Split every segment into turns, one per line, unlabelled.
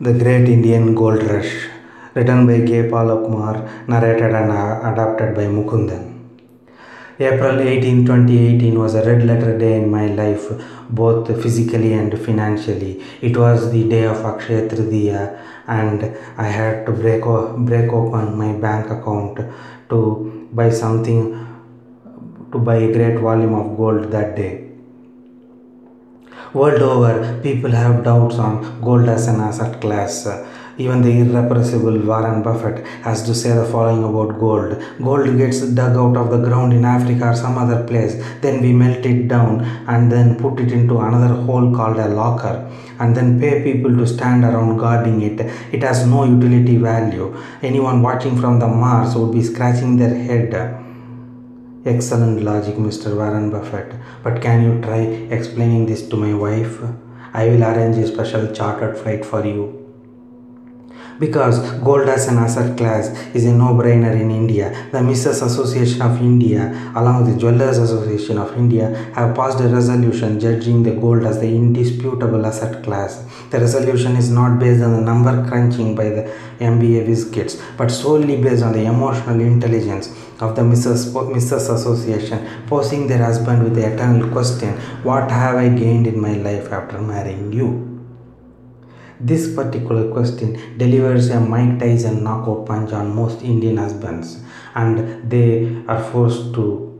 The Great Indian Gold Rush, written by K. Palakumar, narrated and adapted by Mukundan. April 18, 2018 was a red letter day in my life, both physically and financially. It was the day of Akshaya Tritiya, and I had to break, break open my bank account to buy something, to buy a great volume of gold that day. World over, people have doubts on gold as an asset class. Even the irrepressible Warren Buffett has to say the following about gold. Gold gets dug out of the ground in Africa or some other place. Then we melt it down and then put it into another hole called a locker and then pay people to stand around guarding it. It has no utility value. Anyone watching from the Mars would be scratching their head. Excellent logic, Mr. Warren Buffett. But can you try explaining this to my wife? I will arrange a special chartered flight for you. Because gold as an asset class is a no-brainer in India. The Mrs. Association of India, along with the Jewelers Association of India, have passed a resolution judging the gold as the indisputable asset class. The resolution is not based on the number crunching by the MBA kids, but solely based on the emotional intelligence of the Mrs. Mrs. Association, posing their husband with the eternal question, What have I gained in my life after marrying you? This particular question delivers a Mike Tyson knockout punch on most Indian husbands, and they are forced to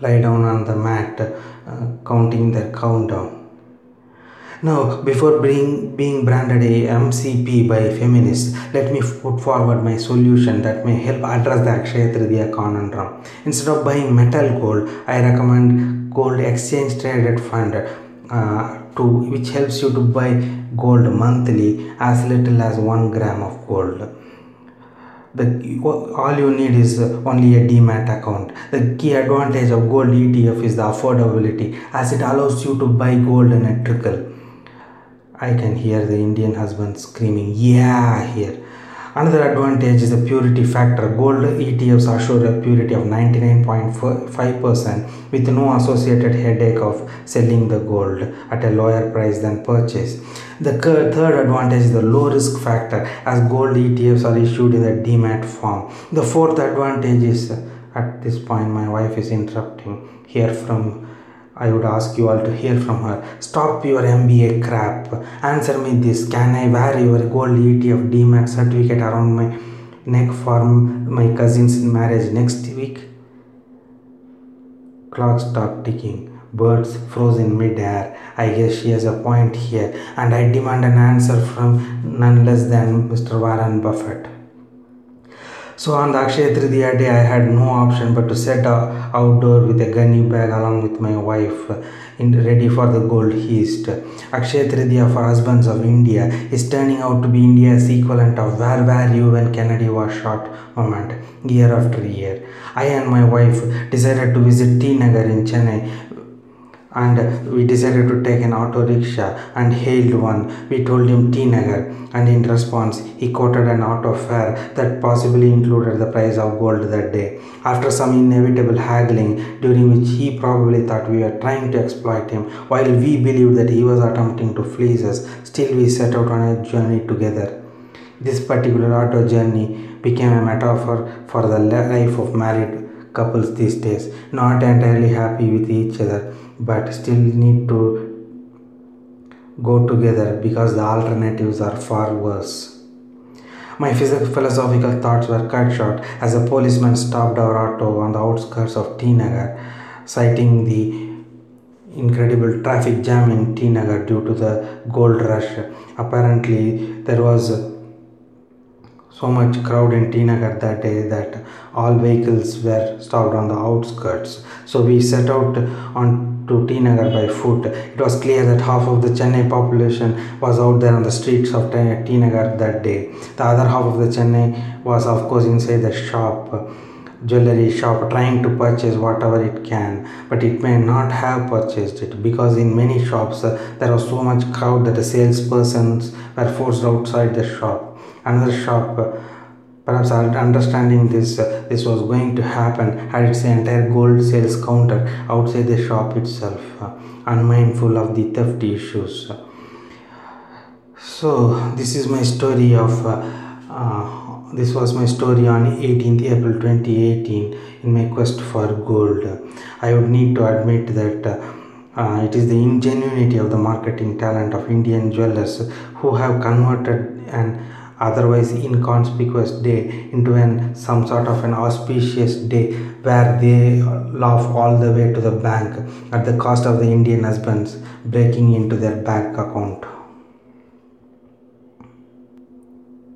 lie down on the mat, uh, counting their countdown. Now, before being, being branded a MCP by feminists, let me put forward my solution that may help address the Akshaya Tritiya conundrum. Instead of buying metal gold, I recommend gold exchange traded fund uh, to which helps you to buy gold monthly as little as 1 gram of gold. The all you need is only a demat account. The key advantage of gold etf is the affordability as it allows you to buy gold in a trickle. I can hear the indian husband screaming yeah here Another advantage is the purity factor. Gold ETFs assure a purity of 99.5% with no associated headache of selling the gold at a lower price than purchase. The third advantage is the low risk factor as gold ETFs are issued in the demat form. The fourth advantage is at this point my wife is interrupting here from I would ask you all to hear from her. Stop your MBA crap. Answer me this. Can I wear your gold ETF demat certificate around my neck for my cousin's marriage next week? Clock stopped ticking. Birds froze in mid-air. I guess she has a point here, and I demand an answer from none less than Mr. Warren Buffett. So on the Akshaya day, I had no option but to set outdoor with a gunny bag along with my wife, in, ready for the gold heist. Akshaya Tritiya for husbands of India is turning out to be India's equivalent of Where Were You When Kennedy Was Shot moment, year after year. I and my wife decided to visit T Nagar in Chennai and we decided to take an auto rickshaw and hailed one. We told him T Nagar, and in response, he quoted an auto fare that possibly included the price of gold that day. After some inevitable haggling, during which he probably thought we were trying to exploit him, while we believed that he was attempting to fleece us, still we set out on a journey together. This particular auto journey became a metaphor for the life of married couples these days, not entirely happy with each other but still need to go together because the alternatives are far worse. My philosophical thoughts were cut short as a policeman stopped our auto on the outskirts of T Nagar, citing the incredible traffic jam in T Nagar due to the gold rush. Apparently, there was so much crowd in T Nagar that day that all vehicles were stopped on the outskirts. So we set out on to T Nagar by foot. It was clear that half of the Chennai population was out there on the streets of T Nagar that day. The other half of the Chennai was, of course, inside the shop, jewelry shop, trying to purchase whatever it can, but it may not have purchased it because in many shops uh, there was so much crowd that the salespersons were forced outside the shop. Another shop. Uh, Perhaps understanding this, uh, this was going to happen had its entire gold sales counter outside the shop itself, uh, unmindful of the theft issues. So this is my story of. Uh, uh, this was my story on 18th April 2018 in my quest for gold. I would need to admit that. Uh, uh, it is the ingenuity of the marketing talent of Indian jewelers who have converted an otherwise inconspicuous day into an some sort of an auspicious day where they laugh all the way to the bank at the cost of the Indian husbands breaking into their bank account.